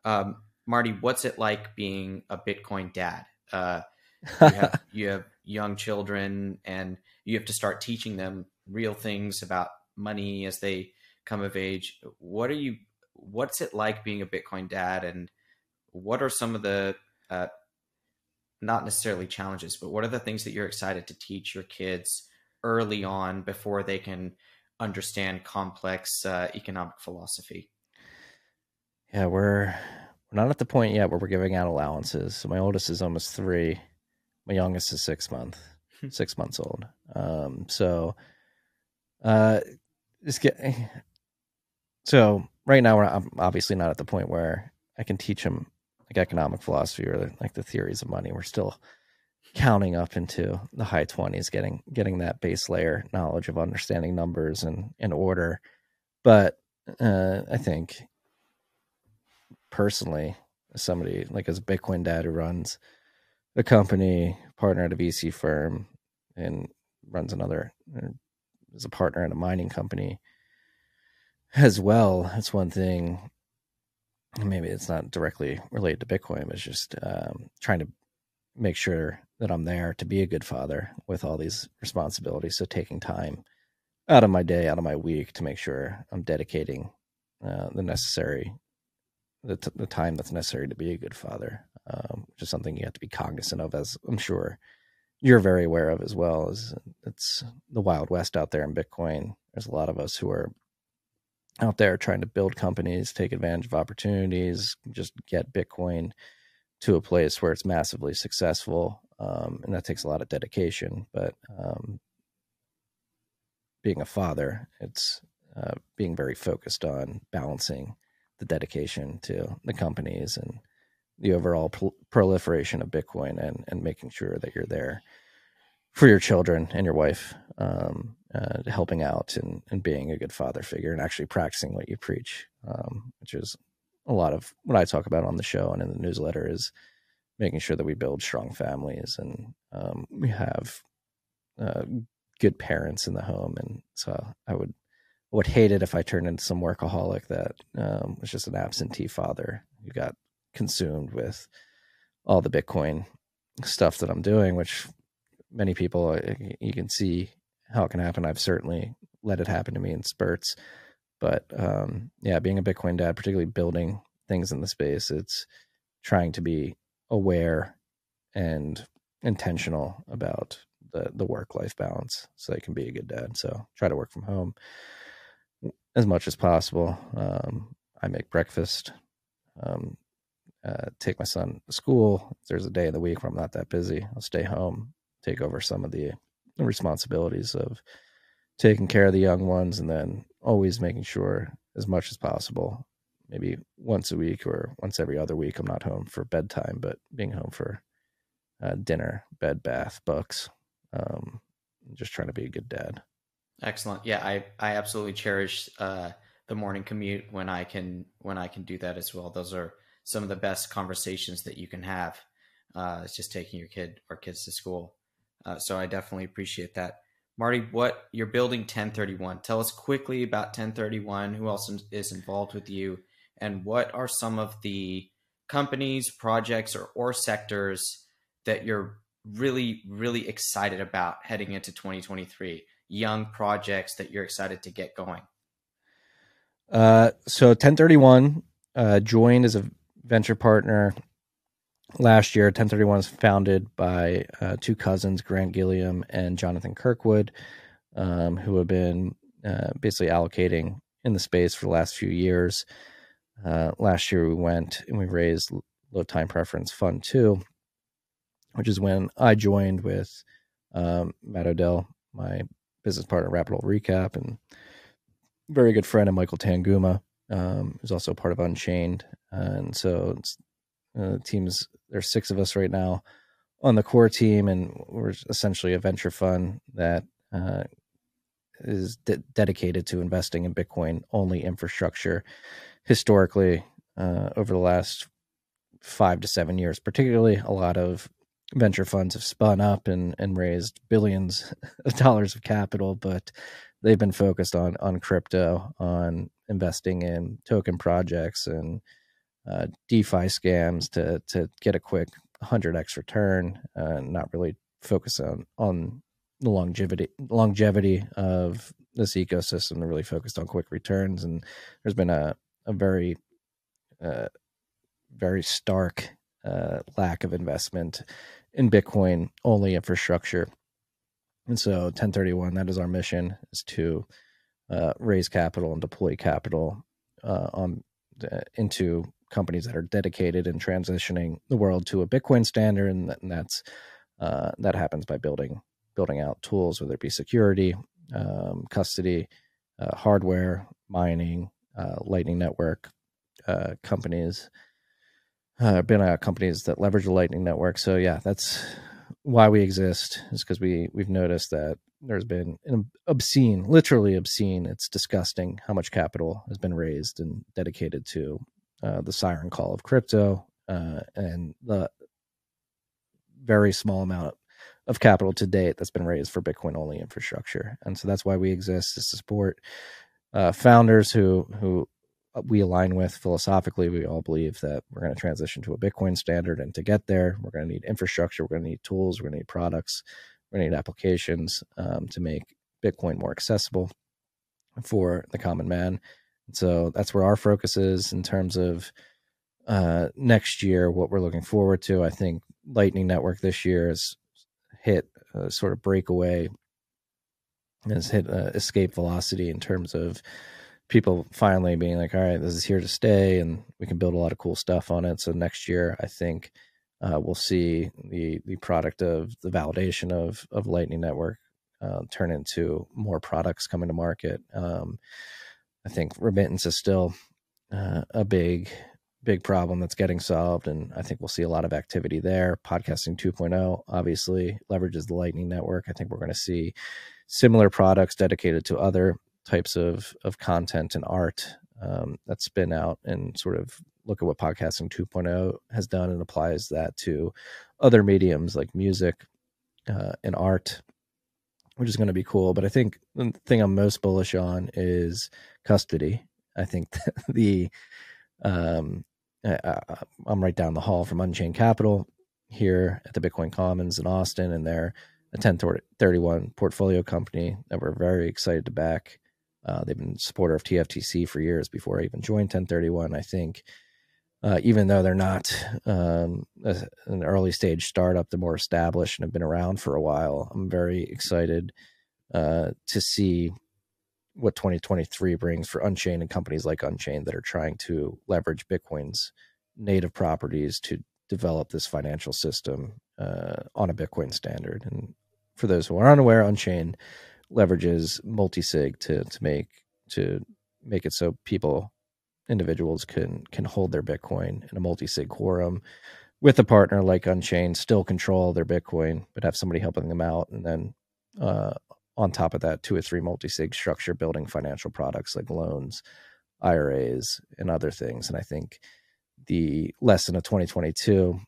Um, Marty, what's it like being a Bitcoin dad? You, have, you have young children, and you have to start teaching them real things about money as they come of age. What are you? What's it like being a Bitcoin dad, and what are some of the uh, not necessarily challenges, but what are the things that you're excited to teach your kids early on before they can understand complex uh, economic philosophy? Yeah, we're we're not at the point yet where we're giving out allowances. So my oldest is almost three, my youngest is six month, hmm. six months old. Um, so, uh, just get so right now we're obviously not at the point where I can teach him like economic philosophy or like the theories of money. We're still counting up into the high 20s getting getting that base layer knowledge of understanding numbers and and order but uh, i think personally as somebody like as a bitcoin dad who runs a company partner at a vc firm and runs another is a partner at a mining company as well. That's one thing. Maybe it's not directly related to Bitcoin, but it's just um, trying to make sure that I'm there to be a good father with all these responsibilities. So taking time out of my day, out of my week to make sure I'm dedicating uh, the necessary, the, t- the time that's necessary to be a good father, um, which is something you have to be cognizant of, as I'm sure you're very aware of as well. Is it's the wild west out there in Bitcoin. There's a lot of us who are out there trying to build companies, take advantage of opportunities, just get Bitcoin to a place where it's massively successful. Um, and that takes a lot of dedication. But um, being a father, it's uh, being very focused on balancing the dedication to the companies and the overall pro- proliferation of Bitcoin and, and making sure that you're there for your children and your wife, um, uh, helping out and, and being a good father figure and actually practicing what you preach, um, which is a lot of what I talk about on the show and in the newsletter is making sure that we build strong families and um, we have uh, good parents in the home. And so I would would hate it if I turned into some workaholic that um, was just an absentee father who got consumed with all the Bitcoin stuff that I'm doing, which many people uh, you can see how it can happen. I've certainly let it happen to me in spurts, but um, yeah, being a Bitcoin dad, particularly building things in the space, it's trying to be aware and intentional about the the work life balance so they can be a good dad. So try to work from home as much as possible. Um, I make breakfast. Um, uh, take my son to school. If there's a day of the week where I'm not that busy, I'll stay home, take over some of the responsibilities of taking care of the young ones and then always making sure as much as possible maybe once a week or once every other week. I'm not home for bedtime, but being home for uh, dinner, bed, bath, books. Um, just trying to be a good dad. Excellent. Yeah, I I absolutely cherish uh, the morning commute when I can when I can do that as well. Those are some of the best conversations that you can have. Uh, it's just taking your kid or kids to school. Uh, so I definitely appreciate that. Marty, what you're building Ten31. Tell us quickly about Ten31. Who else is involved with you, and what are some of the companies, projects, or or sectors that you're really really excited about heading into 2023? Young projects that you're excited to get going. Uh, so Ten31 uh, joined as a venture partner last year. Ten31 was founded by uh, two cousins, Grant Gilliam and Jonathan Kirkwood, um, who have been uh, basically allocating in the space for the last few years. Uh, last year, we went and we raised Low Time Preference Fund 2, which is when I joined with um, Matt Odell, my business partner, Rapid Recap, and very good friend of Michael Tanguma, um, who's also part of Unchained. And so uh, teams, there's six of us right now on the core team, and we're essentially a venture fund that uh, is de- dedicated to investing in Bitcoin only infrastructure. Historically, uh, over the last five to seven years, particularly, a lot of venture funds have spun up and, and raised billions of dollars of capital, but they've been focused on on crypto, on investing in token projects and uh, DeFi scams to to get a quick 100x return, uh, not really focus on on the longevity longevity of this ecosystem. They're really focused on quick returns, and there's been a a very uh, very stark uh, lack of investment in Bitcoin only infrastructure. And so Ten31, that is our mission is to uh, raise capital and deploy capital uh, on uh, into companies that are dedicated in transitioning the world to a Bitcoin standard, and, that, that's uh, that happens by building building out tools, whether it be security, um, custody, uh, hardware, mining, uh, Lightning Network companies. Uh, been companies that leverage the Lightning Network. So yeah, that's why we exist is because we we've noticed that there's been an obscene, literally obscene. It's disgusting how much capital has been raised and dedicated to uh, the siren call of crypto, uh, and the very small amount of capital to date that's been raised for Bitcoin only infrastructure. And so that's why we exist is to support uh, founders who who we align with philosophically. We all believe that we're going to transition to a Bitcoin standard, and to get there, we're going to need infrastructure, we're going to need tools, we're going to need products, we're going to need applications um, to make Bitcoin more accessible for the common man. And so that's where our focus is in terms of uh, next year. What we're looking forward to, I think, Lightning Network this year has hit a sort of breakaway, has hit uh, escape velocity in terms of people finally being like, all right, this is here to stay, and we can build a lot of cool stuff on it. So next year, I think uh, we'll see the the product of the validation of of Lightning Network uh, turn into more products coming to market. Um, I think remittance is still uh, a big big problem that's getting solved and i think we'll see a lot of activity there podcasting 2.0 obviously leverages the lightning network i think we're going to see similar products dedicated to other types of of content and art um, that spin out and sort of look at what podcasting 2.0 has done and applies that to other mediums like music uh, and art which is going to be cool. But i think the thing i'm most bullish on is custody. I think the um, I, i'm right down the hall from unchained capital here at the bitcoin commons in austin and they're a Ten31 portfolio company that we're very excited to back uh, they've been a supporter of TFTC for years before I even joined Ten31. I think uh, even though they're not um, a, an early stage startup, they're more established and have been around for a while. I'm very excited uh, to see what 2023 brings for Unchained and companies like Unchained that are trying to leverage Bitcoin's native properties to develop this financial system uh, on a Bitcoin standard. And for those who are unaware, Unchained leverages multi-sig to to make to make it so people individuals can can hold their Bitcoin in a multi-sig quorum with a partner like Unchained, still control their Bitcoin, but have somebody helping them out, and then uh, on top of that, two or three multi-sig structure building financial products like loans, IRAs, and other things. And I think the lesson of 2022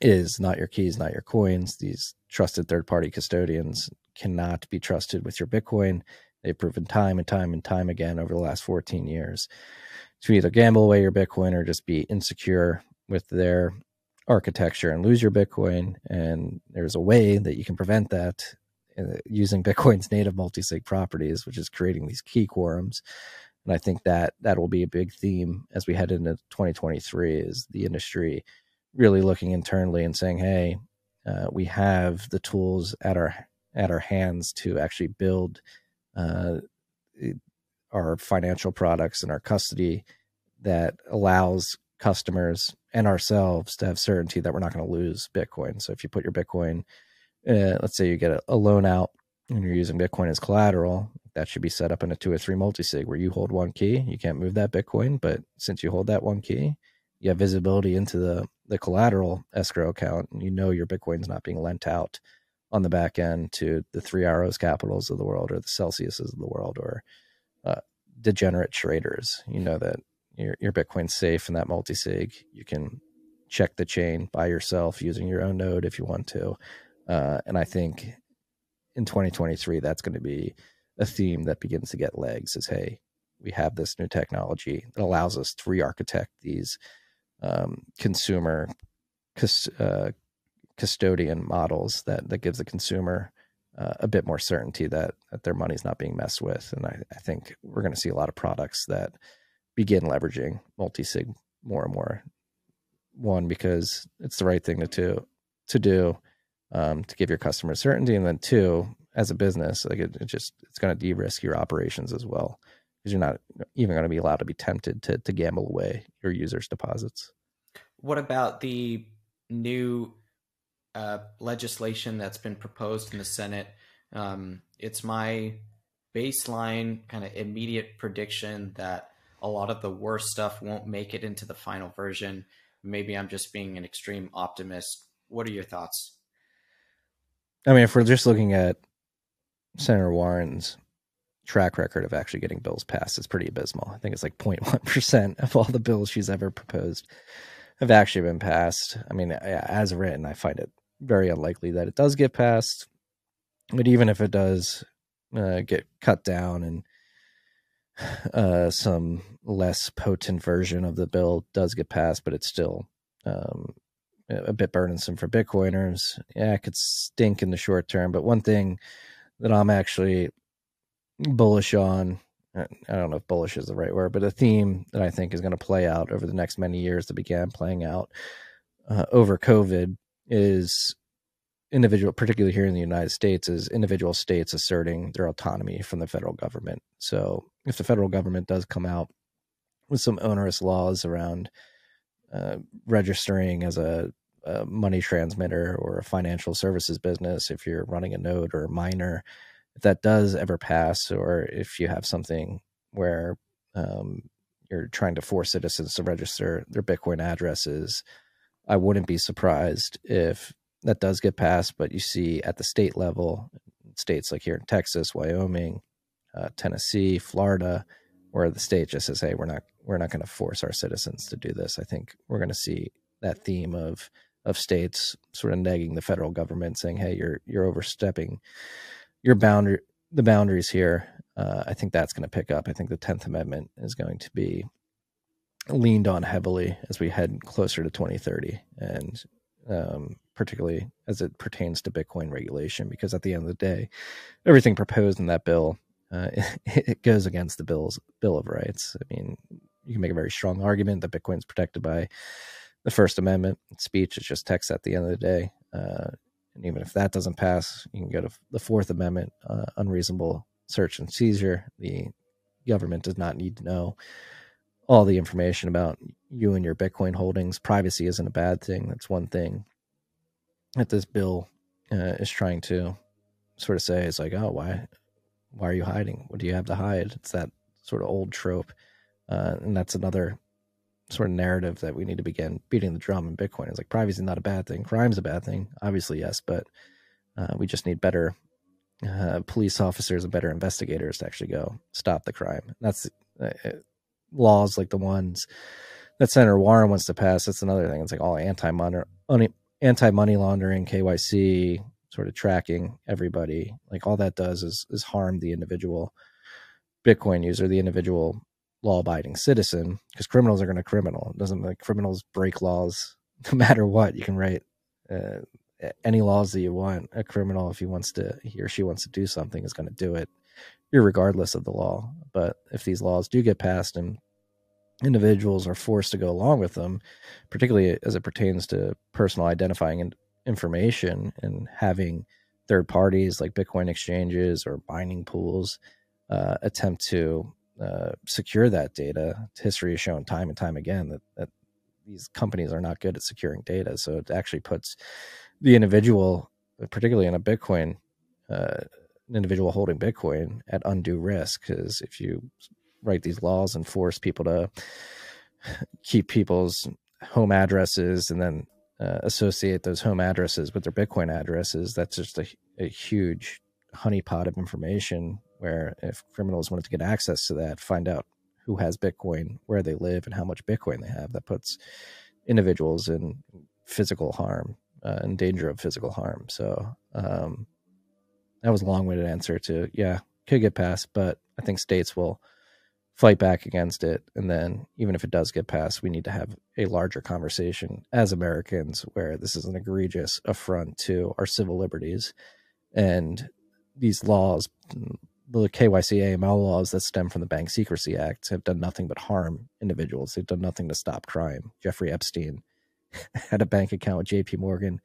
is not your keys, not your coins. These trusted third party custodians cannot be trusted with your Bitcoin. They've proven time and time and time again over the last 14 years to either gamble away your Bitcoin or just be insecure with their architecture and lose your Bitcoin. And there's a way that you can prevent that uh, using Bitcoin's native multi-sig properties, which is creating these key quorums. And I think that that will be a big theme as we head into 2023 is the industry really looking internally and saying, "Hey, uh, we have the tools at our at our hands to actually build uh, our financial products and our custody that allows customers and ourselves to have certainty that we're not going to lose Bitcoin. So if you put your Bitcoin, uh, let's say you get a, a loan out and you're using Bitcoin as collateral, that should be set up in a two or three multi-sig where you hold one key. You can't move that Bitcoin, but since you hold that one key, you have visibility into the the collateral escrow account, and you know your Bitcoin's not being lent out on the back end to the three arrows capitals of the world or the Celsiuses of the world or uh, degenerate traders. You know that your your Bitcoin's safe in that multi sig. You can check the chain by yourself using your own node if you want to. Uh, and I think in 2023, that's going to be a theme that begins to get legs. Is hey, we have this new technology that allows us to re-architect these um, consumer uh, custodian models that that gives the consumer uh, a bit more certainty that that their money's not being messed with. And I, I think we're going to see a lot of products that begin leveraging multi-sig more and more. One because it's the right thing to to, to do um, to give your customers certainty, and then two, as a business, like it, it just it's going to de-risk your operations as well because you're not even going to be allowed to be tempted to to gamble away your users' deposits. What about the new uh, legislation that's been proposed in the Senate? Um, it's my baseline kind of immediate prediction that a lot of the worst stuff won't make it into the final version. Maybe I'm just being an extreme optimist. What are your thoughts? I mean, if we're just looking at Senator Warren's track record of actually getting bills passed, it's pretty abysmal. I think it's like 0.1% of all the bills she's ever proposed have actually been passed. I mean, as written, I find it very unlikely that it does get passed. But even if it does uh, get cut down and uh, some less potent version of the bill does get passed, but it's still um, a bit burdensome for Bitcoiners. Yeah, it could stink in the short term, but one thing that I'm actually bullish on, I don't know if bullish is the right word, but a theme that I think is going to play out over the next many years that began playing out uh, over COVID is individual, particularly here in the United States, is individual states asserting their autonomy from the federal government. So if the federal government does come out with some onerous laws around uh, registering as a, a, money transmitter or a financial services business, if you're running a node or a miner, if that does ever pass, or if you have something where um, you're trying to force citizens to register their Bitcoin addresses, I wouldn't be surprised if that does get passed, but you see at the state level, states like here in Texas, Wyoming, uh, Tennessee, Florida, where the state just says, "Hey, we're not we're not going to force our citizens to do this." I think we're going to see that theme of of states sort of negging the federal government, saying, "Hey, you're you're overstepping your boundary the boundaries here." Uh, I think that's going to pick up. I think the Tenth Amendment is going to be leaned on heavily as we head closer to 2030, and um, particularly as it pertains to Bitcoin regulation, because at the end of the day, everything proposed in that bill uh, it, it, goes against the bill's Bill of Rights. I mean, you can make a very strong argument that Bitcoin is protected by the First Amendment. Speech is just text at the end of the day. Uh, and even if that doesn't pass, you can go to the Fourth Amendment, uh, unreasonable search and seizure. The government does not need to know all the information about you and your Bitcoin holdings. Privacy isn't a bad thing. That's one thing that this bill uh, is trying to sort of say. It's like, oh, why, why are you hiding? What do you have to hide? It's that sort of old trope. uh, and that's another sort of narrative that we need to begin beating the drum in Bitcoin. It's like privacy is not a bad thing, crime's a bad thing, obviously yes, but uh, we just need better uh, police officers and better investigators to actually go stop the crime. That's uh, uh, laws like the ones that Senator Warren wants to pass. That's another thing. It's like all anti money anti money laundering, KYC, sort of tracking everybody. Like all that does is is harm the individual Bitcoin user, the individual law abiding citizen, because criminals are going to criminal. It doesn't like criminals break laws no matter what. You can write uh, any laws that you want. A criminal, if he wants to, he or she wants to do something, is going to do it, regardless of the law. But if these laws do get passed and individuals are forced to go along with them, particularly as it pertains to personal identifying information and having third parties like Bitcoin exchanges or mining pools uh, attempt to uh, secure that data. History has shown time and time again that, that these companies are not good at securing data. So it actually puts the individual, particularly in a Bitcoin, uh, an individual holding Bitcoin at undue risk. Because if you write these laws and force people to keep people's home addresses and then uh, associate those home addresses with their Bitcoin addresses, that's just a, a huge honeypot of information where if criminals wanted to get access to that, find out who has Bitcoin, where they live, and how much Bitcoin they have, that puts individuals in physical harm, uh, in danger of physical harm. So um, that was a long-winded answer to yeah, could get passed, but I think states will fight back against it. And then even if it does get passed, we need to have a larger conversation as Americans where this is an egregious affront to our civil liberties and these laws the KYC AML laws that stem from the Bank Secrecy Act have done nothing but harm individuals. They've done nothing to stop crime. Jeffrey Epstein had a bank account with JP Morgan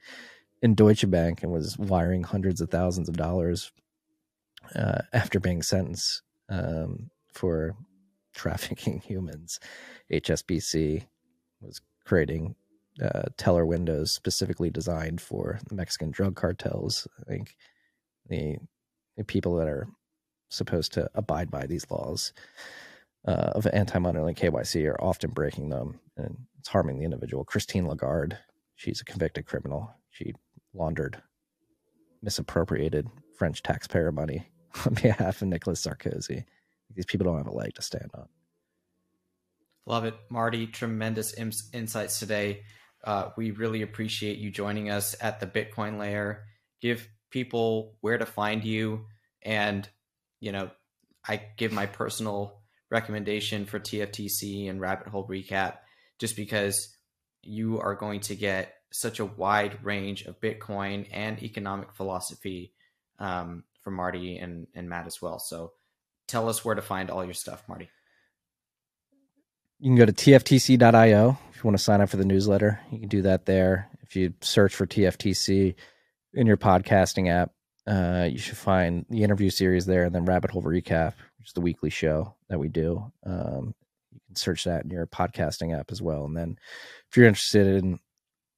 in Deutsche Bank and was wiring hundreds of thousands of dollars uh, after being sentenced um, for trafficking humans. HSBC was creating uh, teller windows specifically designed for the Mexican drug cartels. I think the, the people that are supposed to abide by these laws uh, of anti-money KYC are often breaking them, and it's harming the individual. Christine Lagarde, she's a convicted criminal. She laundered, misappropriated French taxpayer money on behalf of Nicolas Sarkozy. These people don't have a leg to stand on. Love it, Marty. Tremendous insights today. Uh, we really appreciate you joining us at the Bitcoin layer. Give people where to find you and you know, I give my personal recommendation for TFTC and Rabbit Hole Recap just because you are going to get such a wide range of Bitcoin and economic philosophy um, from Marty and, and Matt as well. So tell us where to find all your stuff, Marty. You can go to tftc.io if you want to sign up for the newsletter. You can do that there. If you search for TFTC in your podcasting app, uh, you should find the interview series there, and then Rabbit Hole Recap, which is the weekly show that we do. Um, you can search that in your podcasting app as well. And then, if you're interested in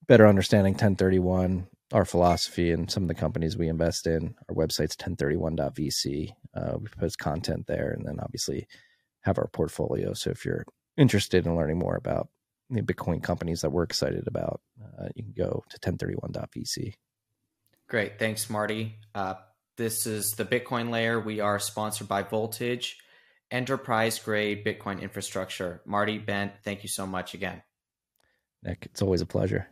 better understanding Ten31, our philosophy, and some of the companies we invest in, our website's Ten31.vc. Uh, we post content there, and then obviously have our portfolio. So if you're interested in learning more about the Bitcoin companies that we're excited about, uh, you can go to Ten31.vc. Great. Thanks, Marty. Uh, this is the Bitcoin layer. We are sponsored by Voltage, enterprise grade Bitcoin infrastructure. Marty, Bent, thank you so much again. Nik, it's always a pleasure.